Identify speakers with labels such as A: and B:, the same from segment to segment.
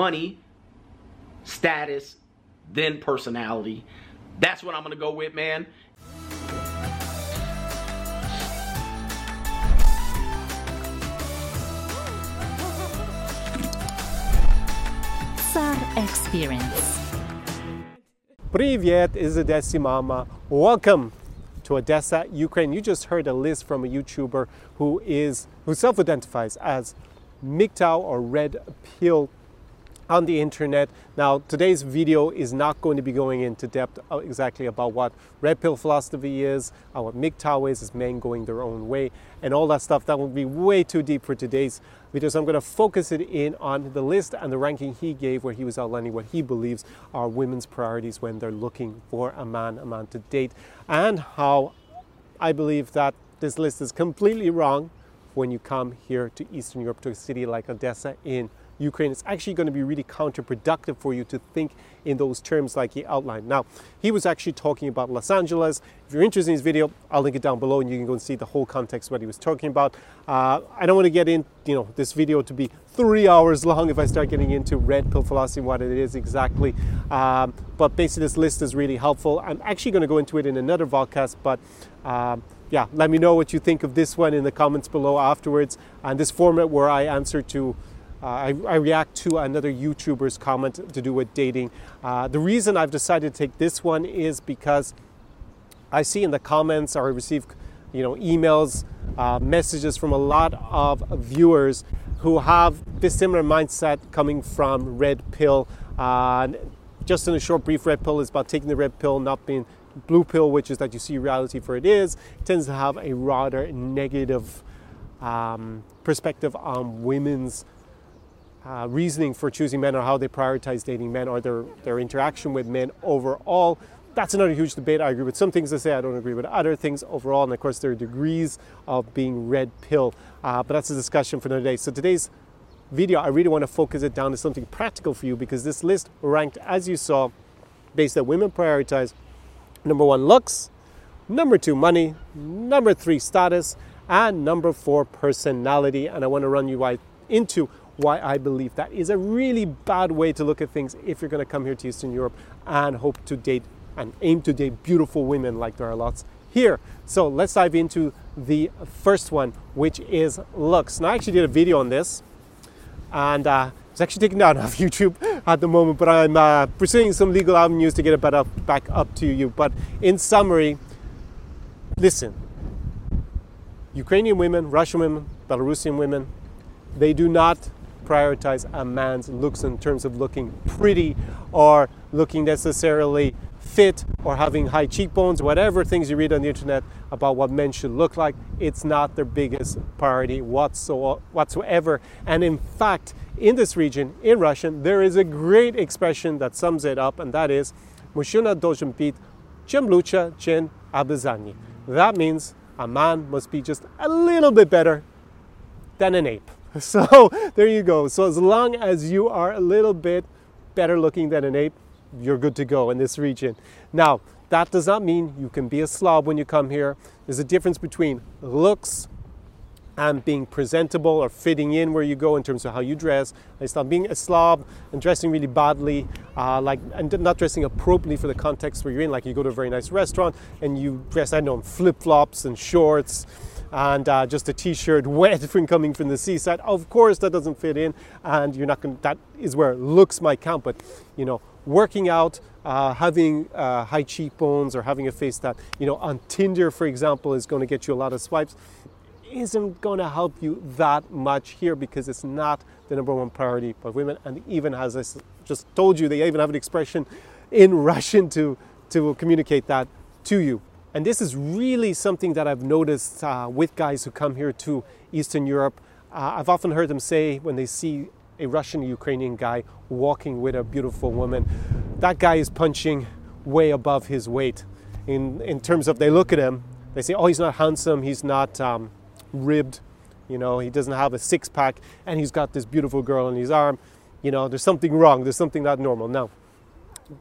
A: money, status, then personality. That's what I'm gonna go with, man.
B: SAR Experience.
C: Привет is Odessa Mama. Welcome to Odessa, Ukraine. You just heard a list from a YouTuber who is who self-identifies as MGTOW or Red Pill on the internet. Now, today's video is not going to be going into depth exactly about what red pill philosophy is, uh, what MGTOW is, is men going their own way, and all that stuff. That would be way too deep for today's video. So I'm going to focus it in on the list and the ranking he gave, where he was outlining what he believes are women's priorities when they're looking for a man, a man to date, and how I believe that this list is completely wrong when you come here to Eastern Europe, to a city like Odessa in Ukraine, it's actually going to be really counterproductive for you to think in those terms like he outlined. Now, he was actually talking about Los Angeles. If you're interested in his video, I'll link it down below and you can go and see the whole context what he was talking about. Uh, I don't want to get in, you know, this video to be three hours long if I start getting into red pill philosophy and what it is exactly. Um, but basically, this list is really helpful. I'm actually going to go into it in another podcast, but um, yeah, let me know what you think of this one in the comments below afterwards. And this format where I answer to uh, I, I, react to another YouTuber's comment to do with dating. Uh, the reason I've decided to take this one is because I see in the comments or I receive, you know, emails, uh, messages from a lot of viewers who have this similar mindset coming from red pill. Uh, just in a short, brief, red pill is about taking the red pill, not being blue pill, which is that you see reality for it is. It tends to have a rather negative um, perspective on women's uh, reasoning for choosing men or how they prioritize dating men or their, their interaction with men overall. That's another huge debate. I agree with some things they say, I don't agree with other things overall. And of course, there are degrees of being red pill, uh, but that's a discussion for another day. So today's video, I really want to focus it down to something practical for you because this list ranked, as you saw, based that women prioritize number one, looks, number two, money, number three, status, and number four, personality. And I want to run you right into why I believe that is a really bad way to look at things if you're going to come here to Eastern Europe and hope to date and aim to date beautiful women like there are lots here. So let's dive into the first one, which is looks. Now, I actually did a video on this, and uh, it's actually taken down off YouTube at the moment, but I'm uh, pursuing some legal avenues to get it back up, back up to you. But in summary, listen Ukrainian women, Russian women, Belarusian women, they do not prioritize a man's looks in terms of looking pretty or looking necessarily fit or having high cheekbones, whatever things you read on the internet about what men should look like, it's not their biggest priority whatsoever. And in fact, in this region, in Russian, there is a great expression that sums it up, and that is Mushuna должен быть чем лучше, чем обезьяне. That means a man must be just a little bit better than an ape. So there you go. So as long as you are a little bit better looking than an ape, you're good to go in this region. Now, that does not mean you can be a slob when you come here. There's a difference between looks and being presentable or fitting in where you go in terms of how you dress. It's not being a slob and dressing really badly, uh, like and not dressing appropriately for the context where you're in. Like you go to a very nice restaurant and you dress, I don't know, flip flops and shorts and uh, just a t-shirt wet from coming from the seaside. Of course, that doesn't fit in, and you're not going. That is where looks might count, but you know, working out, uh, having uh, high cheekbones, or having a face that you know on Tinder, for example, is going to get you a lot of swipes. Isn't going to help you that much here because it's not the number one priority for women. And even as I just told you, they even have an expression in Russian to, to communicate that to you. And this is really something that I've noticed uh, with guys who come here to Eastern Europe. Uh, I've often heard them say when they see a Russian Ukrainian guy walking with a beautiful woman, that guy is punching way above his weight. In, in terms of they look at him, they say, oh, he's not handsome, he's not um, ribbed, you know, he doesn't have a six pack, and he's got this beautiful girl in his arm. You know, there's something wrong, there's something not normal. Now,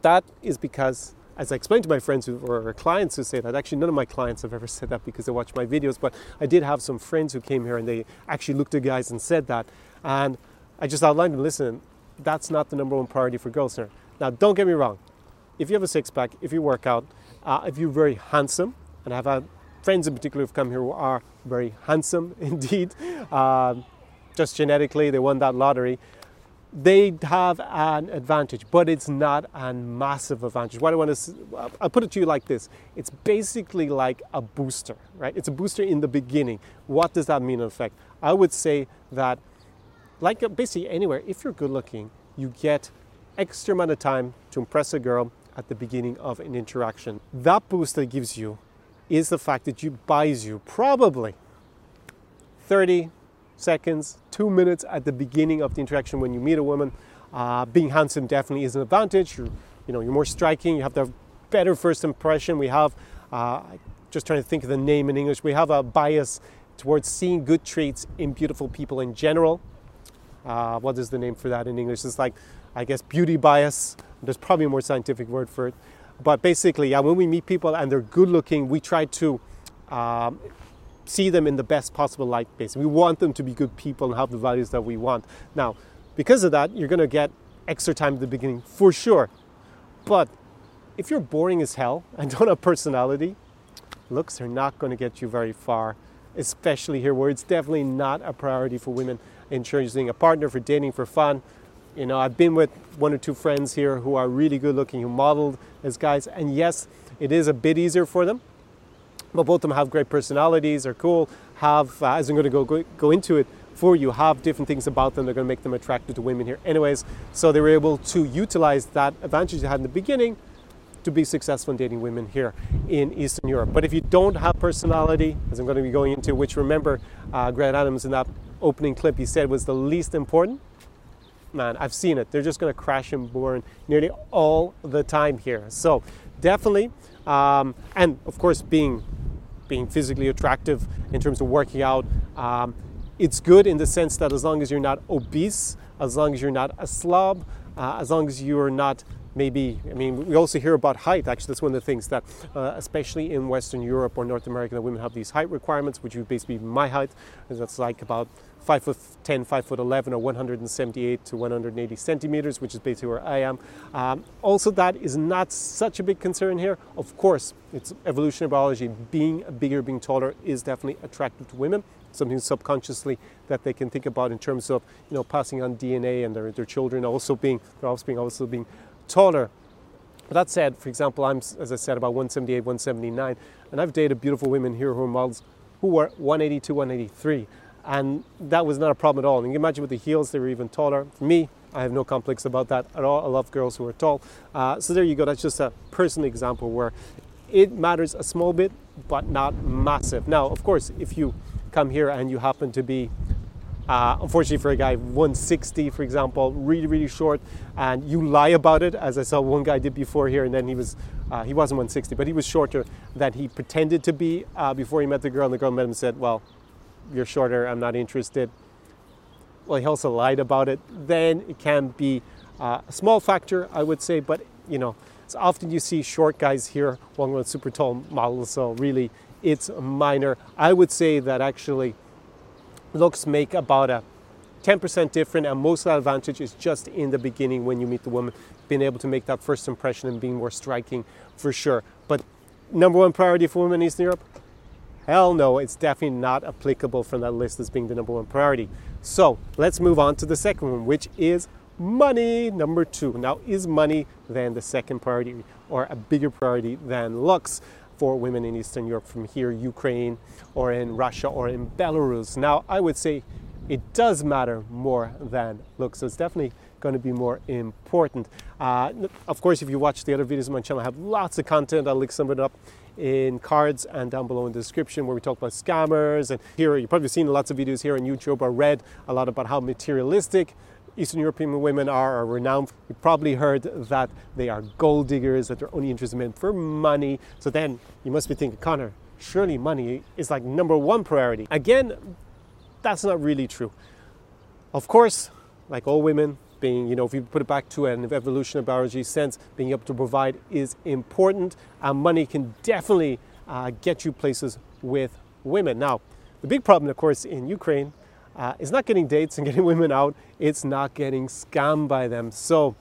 C: that is because as I explained to my friends who, or clients who say that, actually none of my clients have ever said that because they watch my videos, but I did have some friends who came here and they actually looked at guys and said that. And I just outlined and listen, that's not the number one priority for girls here. Now, don't get me wrong. If you have a six pack, if you work out, uh, if you're very handsome, and I've had friends in particular who've come here who are very handsome indeed, um, just genetically, they won that lottery. They have an advantage, but it's not a massive advantage. What I want to, I'll put it to you like this: it's basically like a booster, right? It's a booster in the beginning. What does that mean in effect? I would say that, like uh, basically anywhere, if you're good looking, you get extra amount of time to impress a girl at the beginning of an interaction. That boost that gives you is the fact that you buys you probably 30 seconds, two minutes at the beginning of the interaction when you meet a woman. Uh, being handsome definitely is an advantage. You're, you know, you're more striking. You have the better first impression. We have, uh, just trying to think of the name in English. We have a bias towards seeing good traits in beautiful people in general. Uh, what is the name for that in English? It's like, I guess, beauty bias. There's probably a more scientific word for it. But basically, yeah, when we meet people and they're good looking, we try to um, see them in the best possible light. Basically, we want them to be good people and have the values that we want. Now, because of that, you're going to get extra time at the beginning for sure. But if you're boring as hell and don't have personality, looks are not going to get you very far, especially here where it's definitely not a priority for women in choosing a partner for dating for fun. You know, I've been with one or two friends here who are really good looking, who modeled as guys, and yes, it is a bit easier for them. But both of them have great personalities, are cool, have, uh, as I'm going to go, go, go into it for you, have different things about them that are going to make them attractive to women here, anyways. So they were able to utilize that advantage they had in the beginning to be successful in dating women here in Eastern Europe. But if you don't have personality, as I'm going to be going into, which remember, uh, Grant Adams in that opening clip he said was the least important, man, I've seen it. They're just going to crash and burn nearly all the time here. So definitely, um, and of course, being being physically attractive in terms of working out, um, it's good in the sense that as long as you're not obese, as long as you're not a slob, uh, as long as you're not maybe, I mean, we also hear about height. Actually, that's one of the things that, uh, especially in Western Europe or North America, that women have these height requirements, which would basically be my height. And that's like about 5 foot 10, 5 foot 11, or 178 to 180 centimeters, which is basically where I am. Um, also, that is not such a big concern here. Of course, it's evolutionary biology. Being bigger, being taller is definitely attractive to women. Something subconsciously that they can think about in terms of you know passing on DNA and their, their children also being their offspring also being taller. But that said, for example, I'm as I said about 178, 179, and I've dated beautiful women here who are models who were 182, 183 and that was not a problem at all. And you can imagine with the heels, they were even taller. For me, I have no complex about that at all. I love girls who are tall. Uh, so there you go. That's just a personal example where it matters a small bit, but not massive. Now, of course, if you come here and you happen to be, uh, unfortunately for a guy 160, for example, really, really short, and you lie about it, as I saw one guy did before here, and then he was, uh, he wasn't 160, but he was shorter than he pretended to be uh, before he met the girl, and the girl met him and said, well, you're shorter, I'm not interested. Well, he also lied about it. Then it can be uh, a small factor, I would say, but you know, it's often you see short guys here along with super tall models, so really it's minor. I would say that actually looks make about a 10% different, and most of that advantage is just in the beginning when you meet the woman, being able to make that first impression and being more striking for sure. But number one priority for women in Eastern Europe, Hell no, it's definitely not applicable from that list as being the number one priority. So let's move on to the second one, which is money. Number two. Now, is money then the second priority or a bigger priority than looks for women in Eastern Europe from here, Ukraine, or in Russia, or in Belarus? Now, I would say it does matter more than looks. So it's definitely going to be more important. Uh, of course, if you watch the other videos on my channel, I have lots of content. I'll link some of it up in cards and down below in the description where we talk about scammers. And here, you've probably seen lots of videos here on YouTube or read a lot about how materialistic Eastern European women are, are renowned. You probably heard that they are gold diggers, that they're only interested in men for money. So then you must be thinking, Connor, surely money is like number one priority. Again, that's not really true. Of course, like all women, being, you know, if you put it back to an evolutionary biology sense, being able to provide is important. And money can definitely uh, get you places with women. Now, the big problem, of course, in Ukraine, uh, is not getting dates and getting women out, it's not getting scammed by them. So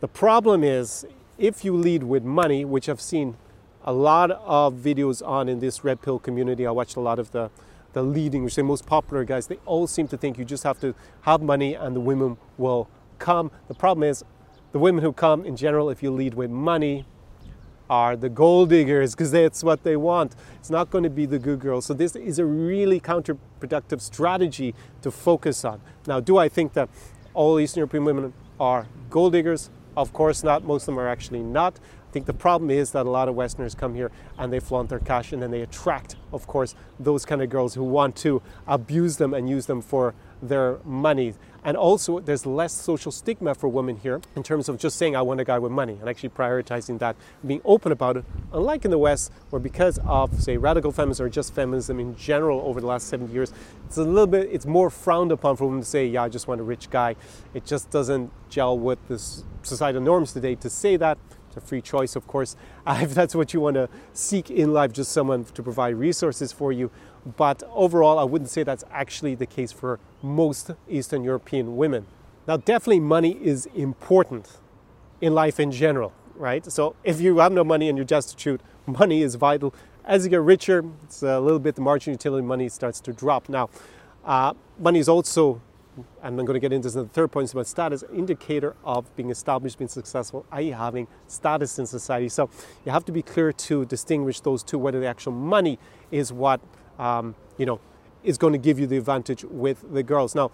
C: the problem is if you lead with money, which I've seen a lot of videos on in this red pill community, I watched a lot of the the leading, which the most popular guys, they all seem to think you just have to have money and the women will come. The problem is, the women who come in general, if you lead with money, are the gold diggers because that's what they want. It's not going to be the good girls. So this is a really counterproductive strategy to focus on. Now, do I think that all Eastern European women are gold diggers? Of course not. Most of them are actually not. I think the problem is that a lot of Westerners come here and they flaunt their cash and then they attract, of course, those kind of girls who want to abuse them and use them for their money. And also, there's less social stigma for women here in terms of just saying, I want a guy with money, and actually prioritizing that, being open about it. Unlike in the West, where because of, say, radical feminism or just feminism in general over the last 70 years, it's a little bit, it's more frowned upon for women to say, yeah, I just want a rich guy. It just doesn't gel with the societal norms today to say that. It's a free choice, of course, if that's what you want to seek in life, just someone to provide resources for you. But overall, I wouldn't say that's actually the case for most Eastern European women. Now, definitely money is important in life in general, right? So if you have no money and you're destitute, money is vital. As you get richer, it's a little bit the marginal utility money starts to drop. Now, uh, money is also and I'm going to get into the third point, about status, indicator of being established, being successful, i.e. having status in society. So you have to be clear to distinguish those two, whether the actual money is what, um, you know, is going to give you the advantage with the girls. Now,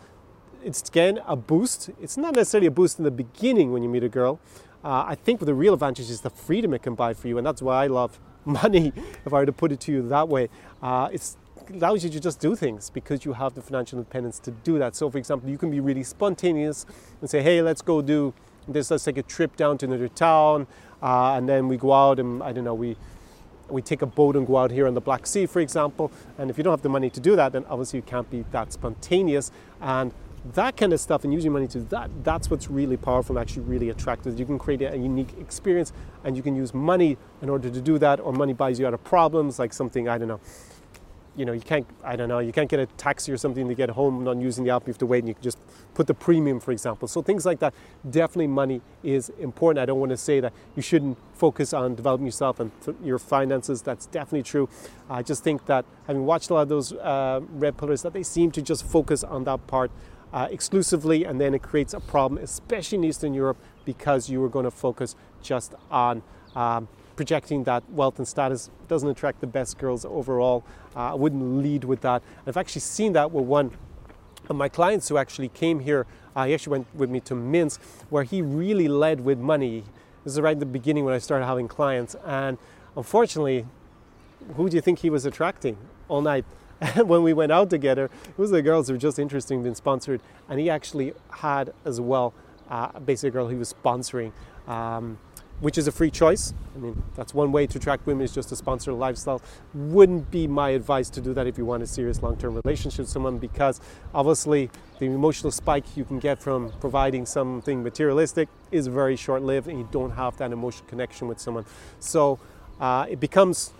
C: it's again a boost. It's not necessarily a boost in the beginning when you meet a girl. Uh, I think the real advantage is the freedom it can buy for you, and that's why I love money, if I were to put it to you that way. Uh, it's allows you to just do things because you have the financial independence to do that. So, for example, you can be really spontaneous and say, hey, let's go do this, let's take a trip down to another town, uh, and then we go out and I don't know, we we take a boat and go out here on the Black Sea, for example. And if you don't have the money to do that, then obviously you can't be that spontaneous. And that kind of stuff and using money to that, that's what's really powerful and actually really attractive. You can create a unique experience and you can use money in order to do that, or money buys you out of problems, like something, I don't know, you know, you can't, I don't know, you can't get a taxi or something to get home not using the app, you have to wait and you can just put the premium, for example. So things like that, definitely money is important. I don't want to say that you shouldn't focus on developing yourself and th- your finances. That's definitely true. I just think that having watched a lot of those uh, red pillars, that they seem to just focus on that part uh, exclusively, and then it creates a problem, especially in Eastern Europe, because you are going to focus just on um, projecting that wealth and status doesn't attract the best girls overall. Uh, I wouldn't lead with that. I've actually seen that with one of my clients who actually came here. Uh, he actually went with me to Minsk, where he really led with money. This is right in the beginning when I started having clients. And unfortunately, who do you think he was attracting all night? And when we went out together, it was the girls who were just interested in sponsored. And he actually had as well uh, a girl he was sponsoring. Um, which is a free choice. I mean, that's one way to attract women is just to sponsor a lifestyle. Wouldn't be my advice to do that if you want a serious long-term relationship with someone because obviously the emotional spike you can get from providing something materialistic is very short-lived and you don't have that emotional connection with someone. So uh, it becomes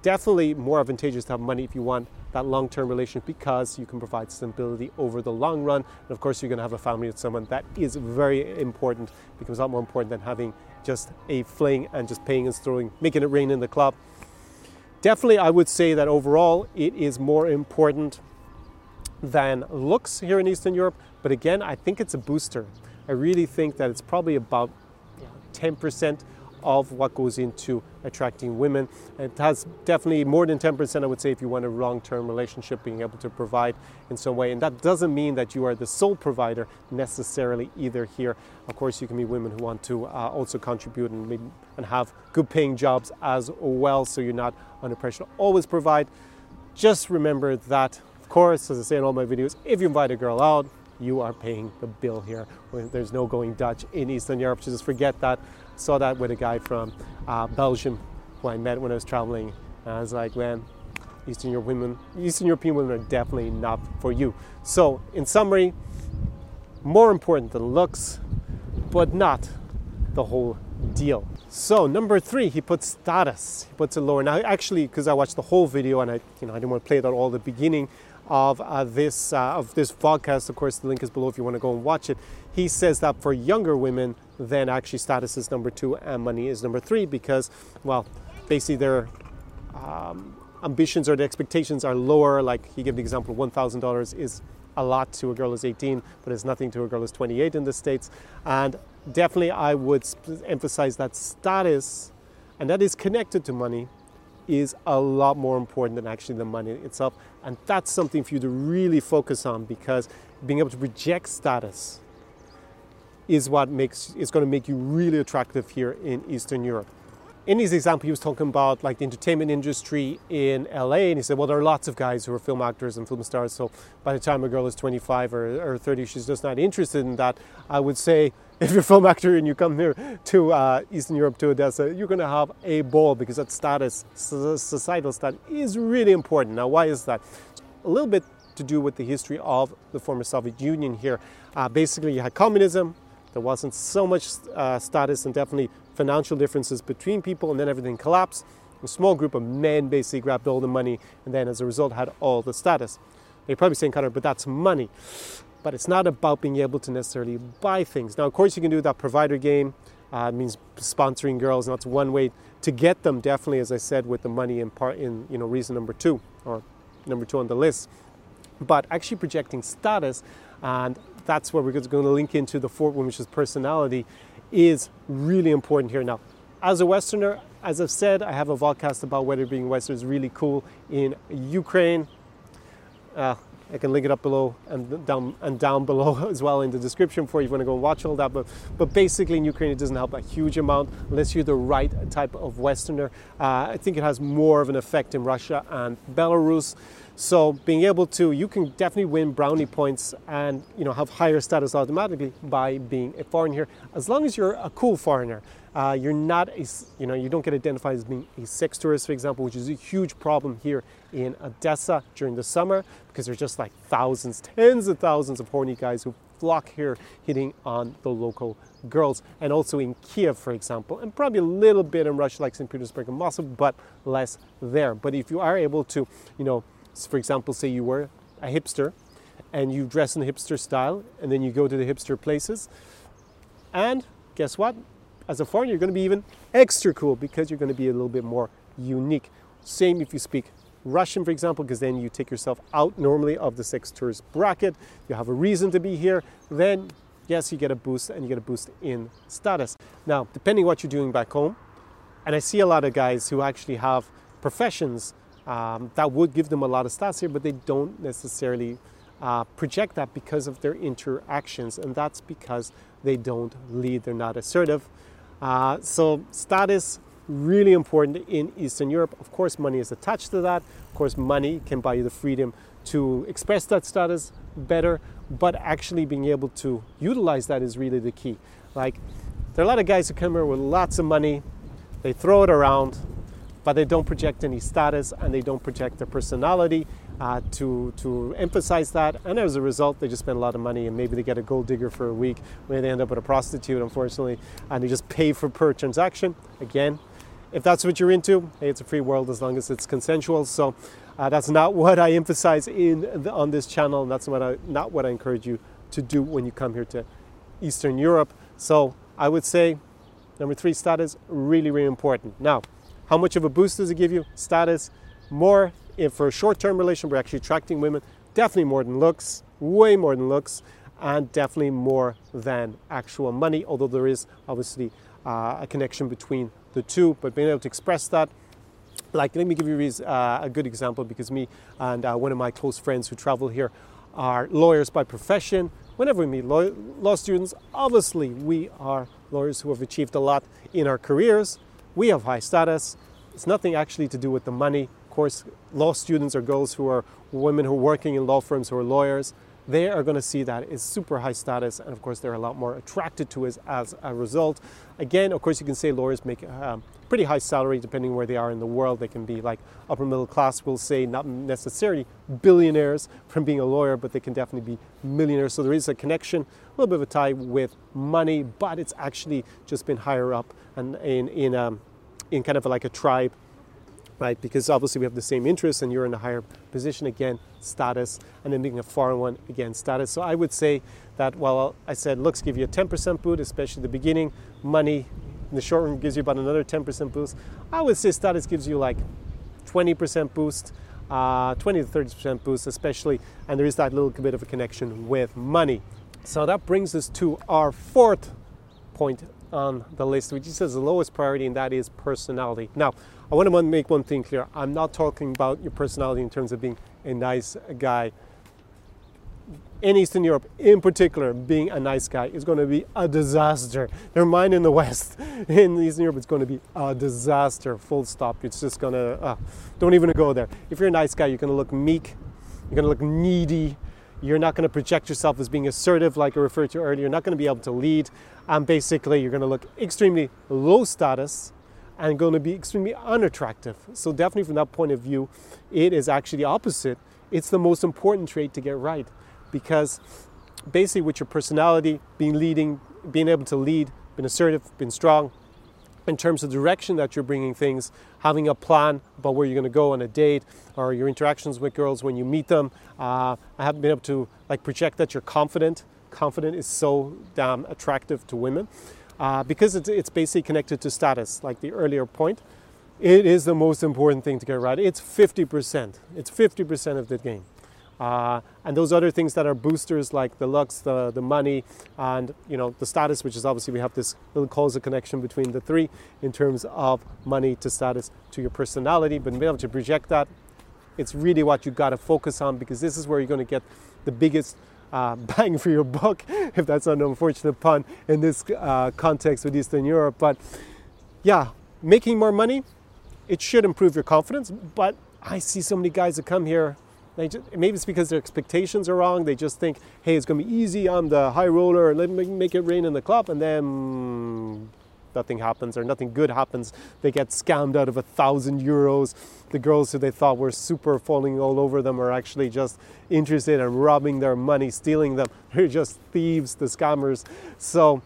C: definitely more advantageous to have money if you want that long term relationship because you can provide stability over the long run. And of course, you're going to have a family with someone that is very important, becomes a lot more important than having just a fling and just paying and throwing, making it rain in the club. Definitely, I would say that overall it is more important than looks here in Eastern Europe. But again, I think it's a booster. I really think that it's probably about 10% of what goes into attracting women. It has definitely more than 10%, I would say, if you want a long term relationship, being able to provide in some way. And that doesn't mean that you are the sole provider necessarily either here. Of course, you can be women who want to uh, also contribute and, and have good paying jobs as well, so you're not under pressure to always provide. Just remember that, of course, as I say in all my videos, if you invite a girl out, you are paying the bill here. There's no going Dutch in Eastern Europe, just forget that. Saw that with a guy from uh, Belgium who I met when I was traveling. And I was like, man, Eastern European women, Eastern European women are definitely not for you. So, in summary, more important than looks, but not the whole deal. So number three, he puts status. He puts it lower. Now, actually, because I watched the whole video and I, you know, I didn't want to play it at all the beginning, of uh, this uh, of this podcast. Of course, the link is below if you want to go and watch it. He says that for younger women, then actually status is number two and money is number three because, well, basically their um, ambitions or the expectations are lower. Like he gave the example, one thousand dollars is a lot to a girl who's 18, but it's nothing to a girl who's 28 in the states. And definitely, I would emphasize that status, and that is connected to money, is a lot more important than actually the money itself. And that's something for you to really focus on because being able to project status is what makes is going to make you really attractive here in Eastern Europe in his example, he was talking about like the entertainment industry in LA, and he said, well, there are lots of guys who are film actors and film stars. So by the time a girl is 25 or, or 30, she's just not interested in that. I would say, if you're a film actor and you come here to uh, Eastern Europe to Odessa, you're going to have a ball because that status, societal status, is really important. Now, why is that? A little bit to do with the history of the former Soviet Union here. Uh, basically, you had communism. There wasn't so much uh, status and definitely financial differences between people, and then everything collapsed. A small group of men basically grabbed all the money, and then as a result had all the status. You're probably saying, Connor, but that's money. But it's not about being able to necessarily buy things. Now, of course, you can do that provider game. Uh, it means sponsoring girls, and that's one way to get them. Definitely, as I said, with the money in part in you know reason number two or number two on the list. But actually projecting status, and that's where we're going to link into the which is personality is really important here. Now, as a Westerner, as I've said, I have a podcast about whether being Western is really cool in Ukraine. Uh, I can link it up below and down and down below as well in the description for you if you want to go and watch all that. But but basically in Ukraine it doesn't help a huge amount unless you're the right type of Westerner. Uh, I think it has more of an effect in Russia and Belarus. So being able to, you can definitely win brownie points and you know have higher status automatically by being a foreigner as long as you're a cool foreigner. Uh, you're not a, you know, you don't get identified as being a sex tourist, for example, which is a huge problem here in Odessa during the summer because there's just like thousands, tens of thousands of horny guys who flock here hitting on the local girls. And also in Kiev, for example, and probably a little bit in Russia like St. Petersburg and Moscow, but less there. But if you are able to, you know, for example, say you were a hipster and you dress in hipster style and then you go to the hipster places and guess what? As a foreigner, you're going to be even extra cool because you're going to be a little bit more unique. Same if you speak Russian, for example, because then you take yourself out normally of the sex tourist bracket. You have a reason to be here. Then, yes, you get a boost and you get a boost in status. Now, depending what you're doing back home, and I see a lot of guys who actually have professions um, that would give them a lot of stats here, but they don't necessarily uh, project that because of their interactions, and that's because they don't lead, they're not assertive. Uh, so, status really important in Eastern Europe. Of course, money is attached to that. Of course, money can buy you the freedom to express that status better, but actually being able to utilize that is really the key. Like, there are a lot of guys who come here with lots of money, they throw it around, but they don't project any status and they don't project their personality uh, to, to emphasize that. And as a result, they just spend a lot of money and maybe they get a gold digger for a week where they end up with a prostitute, unfortunately, and they just pay for per transaction. Again, if that's what you're into, hey, it's a free world as long as it's consensual. So uh, that's not what I emphasize in the, on this channel, and that's what I, not what I encourage you to do when you come here to Eastern Europe. So I would say number three, status really, really important. Now, how much of a boost does it give you? Status, more if for a short-term relation, we're actually attracting women, definitely more than looks, way more than looks, and definitely more than actual money, although there is obviously uh, a connection between the two, but being able to express that like let me give you uh, a good example because me and uh, one of my close friends who travel here are lawyers by profession whenever we meet law, law, students obviously we are lawyers who have achieved a lot in our careers we have high status. It's nothing actually to do with the money. Of course, law students or girls who are women who are working in law firms who are lawyers, they are going to see that as super high status, and of course, they're a lot more attracted to it as a result. Again, of course, you can say lawyers make a um, pretty high salary depending where they are in the world. They can be like upper middle class, we'll say, not necessarily billionaires from being a lawyer, but they can definitely be millionaires. So there is a connection, a little bit of a tie with money, but it's actually just been higher up and in, in, um, in kind of like a tribe right? Because obviously we have the same interests and you're in a higher position again, status, and then being a foreign one again, status. So I would say that while I said looks give you a 10% boost, especially the beginning, money in the short run gives you about another 10% boost. I would say status gives you like 20% boost, uh, 20 to 30% boost, especially, and there is that little bit of a connection with money. So that brings us to our fourth point on the list, which is the lowest priority, and that is personality. Now, I want to make one thing clear. I'm not talking about your personality in terms of being a nice guy. In Eastern Europe, in particular, being a nice guy is going to be a disaster. Never mind in the West. In Eastern Europe, it's going to be a disaster, full stop. It's just going to, uh, don't even go there. If you're a nice guy, you're going to look meek, you're going to look needy, you're not going to project yourself as being assertive, like I referred to earlier. You're not going to be able to lead. And basically, you're going to look extremely low status and going to be extremely unattractive. So, definitely from that point of view, it is actually the opposite. It's the most important trait to get right because basically, with your personality, being leading, being able to lead, being assertive, being strong, in terms of direction that you're bringing things, having a plan about where you're going to go on a date or your interactions with girls when you meet them. Uh, I haven't been able to like project that you're confident. Confident is so damn attractive to women uh, because it's, it's basically connected to status, like the earlier point. It is the most important thing to get right. It's 50%. It's 50% of the game. Uh, and those other things that are boosters like the lux, the, the money, and you know the status, which is obviously we have this little causal connection between the three in terms of money to status to your personality. But being able to project that, it's really what you got to focus on because this is where you're going to get the biggest uh, bang for your buck, if that's an unfortunate pun in this uh, context with Eastern Europe. But yeah, making more money, it should improve your confidence. But I see so many guys that come here just, maybe it's because their expectations are wrong. They just think, hey, it's going to be easy. I'm the high roller. Let me make it rain in the club. And then nothing happens or nothing good happens. They get scammed out of a thousand euros. The girls who they thought were super falling all over them are actually just interested in robbing their money, stealing them. They're just thieves, the scammers. So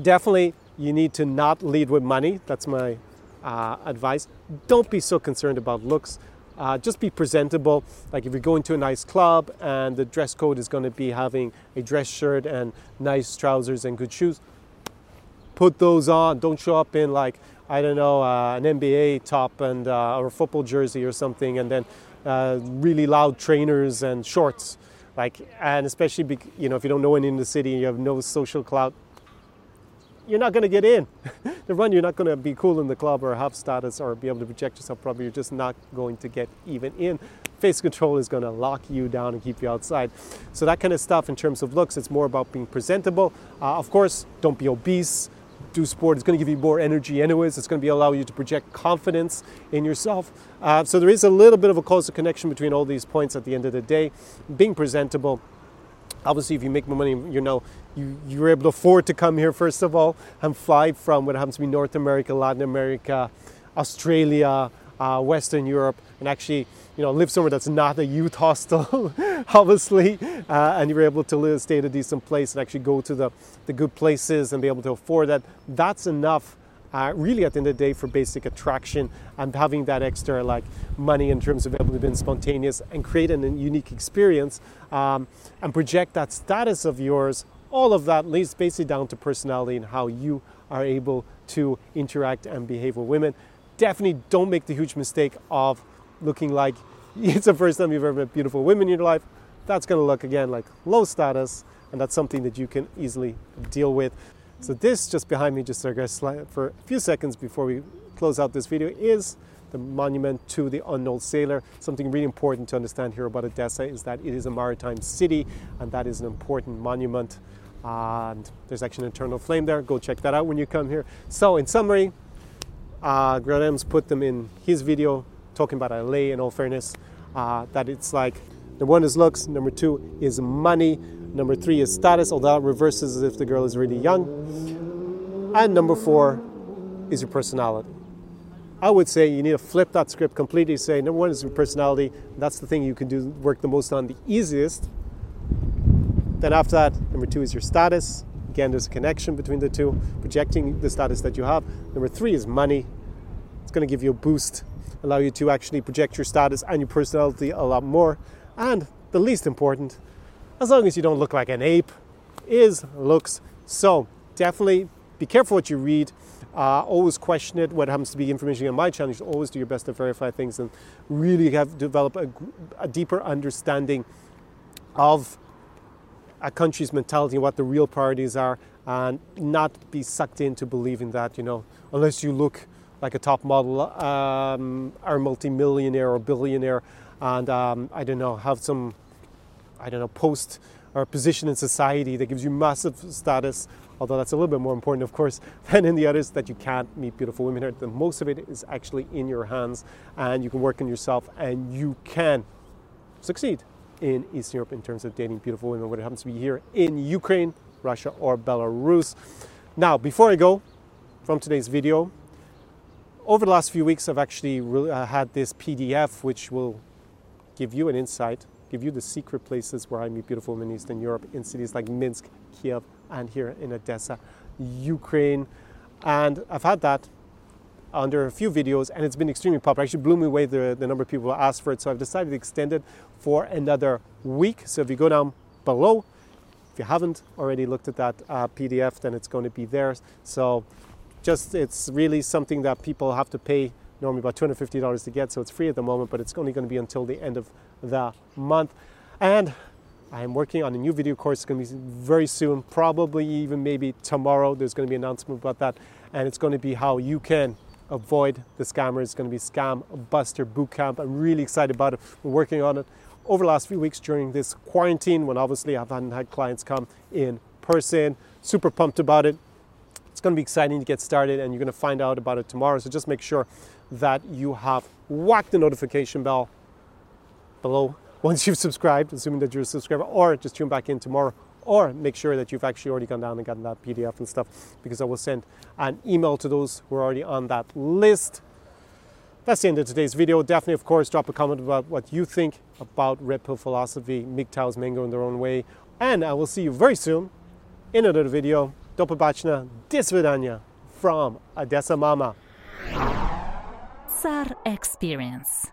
C: definitely you need to not lead with money. That's my uh, advice. Don't be so concerned about looks. Uh, just be presentable. Like if you're going to a nice club and the dress code is going to be having a dress shirt and nice trousers and good shoes, put those on. Don't show up in like I don't know uh, an NBA top and uh, or a football jersey or something, and then uh, really loud trainers and shorts. Like and especially be, you know if you don't know anyone in the city, and you have no social clout you're not going to get in. the run, you're not going to be cool in the club or have status or be able to project yourself properly. You're just not going to get even in. Face control is going to lock you down and keep you outside. So that kind of stuff in terms of looks, it's more about being presentable. Uh, of course, don't be obese. Do sport. It's going to give you more energy, anyways. It's going to be allow you to project confidence in yourself. Uh, so there is a little bit of a causal connection between all these points at the end of the day. Being presentable, obviously if you make more money you know you, you're able to afford to come here first of all and fly from what happens to be north america latin america australia uh, western europe and actually you know live somewhere that's not a youth hostel obviously uh, and you're able to live, stay at a decent place and actually go to the, the good places and be able to afford that. That's enough uh, really at the end of the day for basic attraction and having that extra like money in terms of able to be spontaneous and create a unique experience um, and project that status of yours all of that leads basically down to personality and how you are able to interact and behave with women. Definitely don't make the huge mistake of looking like it's the first time you've ever met beautiful women in your life that's going to look again like low status and that's something that you can easily deal with so this just behind me, just for a few seconds before we close out this video, is the monument to the unknown sailor. Something really important to understand here about Odessa is that it is a maritime city, and that is an important monument. and there's actually an eternal flame there. Go check that out when you come here. So, in summary, uh, Grant Adams put them in his video talking about LA. In all fairness, uh, that it's like number one is looks, number two is money, Number three is status, although it reverses if the girl is really young. And number four is your personality. I would say you need to flip that script completely. Say number one is your personality. That's the thing you can do work the most on, the easiest. Then after that, number two is your status. Again, there's a connection between the two, projecting the status that you have. Number three is money. It's going to give you a boost allow you to actually project your status and your personality a lot more. And the least important, as long as you don't look like an ape, is looks. So definitely be careful what you read. Uh, always question it What happens to be information on my channel. You should always do your best to verify things and really have develop a, a deeper understanding of a country's mentality and what the real priorities are, and not be sucked into believing that you know unless you look like a top model um, or multimillionaire or billionaire, and um, I don't know have some I don't know post or position in society that gives you massive status although that's a little bit more important, of course, than in the others that you can't meet beautiful women here. The most of it is actually in your hands, and you can work on yourself, and you can succeed in Eastern Europe in terms of dating beautiful women, whether it happens to be here in Ukraine, Russia, or Belarus. Now, before I go from today's video, over the last few weeks, I've actually uh, had this PDF which will give you an insight, give you the secret places where I meet beautiful women in Eastern Europe in cities like Minsk, Kiev, and here in Odessa, Ukraine. And I've had that under a few videos and it's been extremely popular. It Actually blew me away the, the number of people who asked for it. So I've decided to extend it for another week. So if you go down below, if you haven't already looked at that uh, PDF, then it's going to be there. So just it's really something that people have to pay normally about $250 to get. So it's free at the moment, but it's only going to be until the end of the month. And I'm working on a new video course. It's going to be very soon, probably even maybe tomorrow. There's going to be an announcement about that, and it's going to be how you can avoid the scammers. It's going to be Scam Buster Bootcamp. I'm really excited about it. We're working on it over the last few weeks during this quarantine when obviously I haven't had clients come in person. Super pumped about it. It's going to be exciting to get started, and you're going to find out about it tomorrow. So just make sure that you have whacked the notification bell below once you've subscribed, assuming that you're a subscriber, or just tune back in tomorrow, or make sure that you've actually already gone down and gotten that PDF and stuff, because I will send an email to those who are already on that list. That's the end of today's video. Definitely, of course, drop a comment about what you think about Red Pill philosophy, MGTOW's Mango in their own way. And I will see you very soon in another video. Do побачення, до from Odessa Mama.
B: SAR Experience.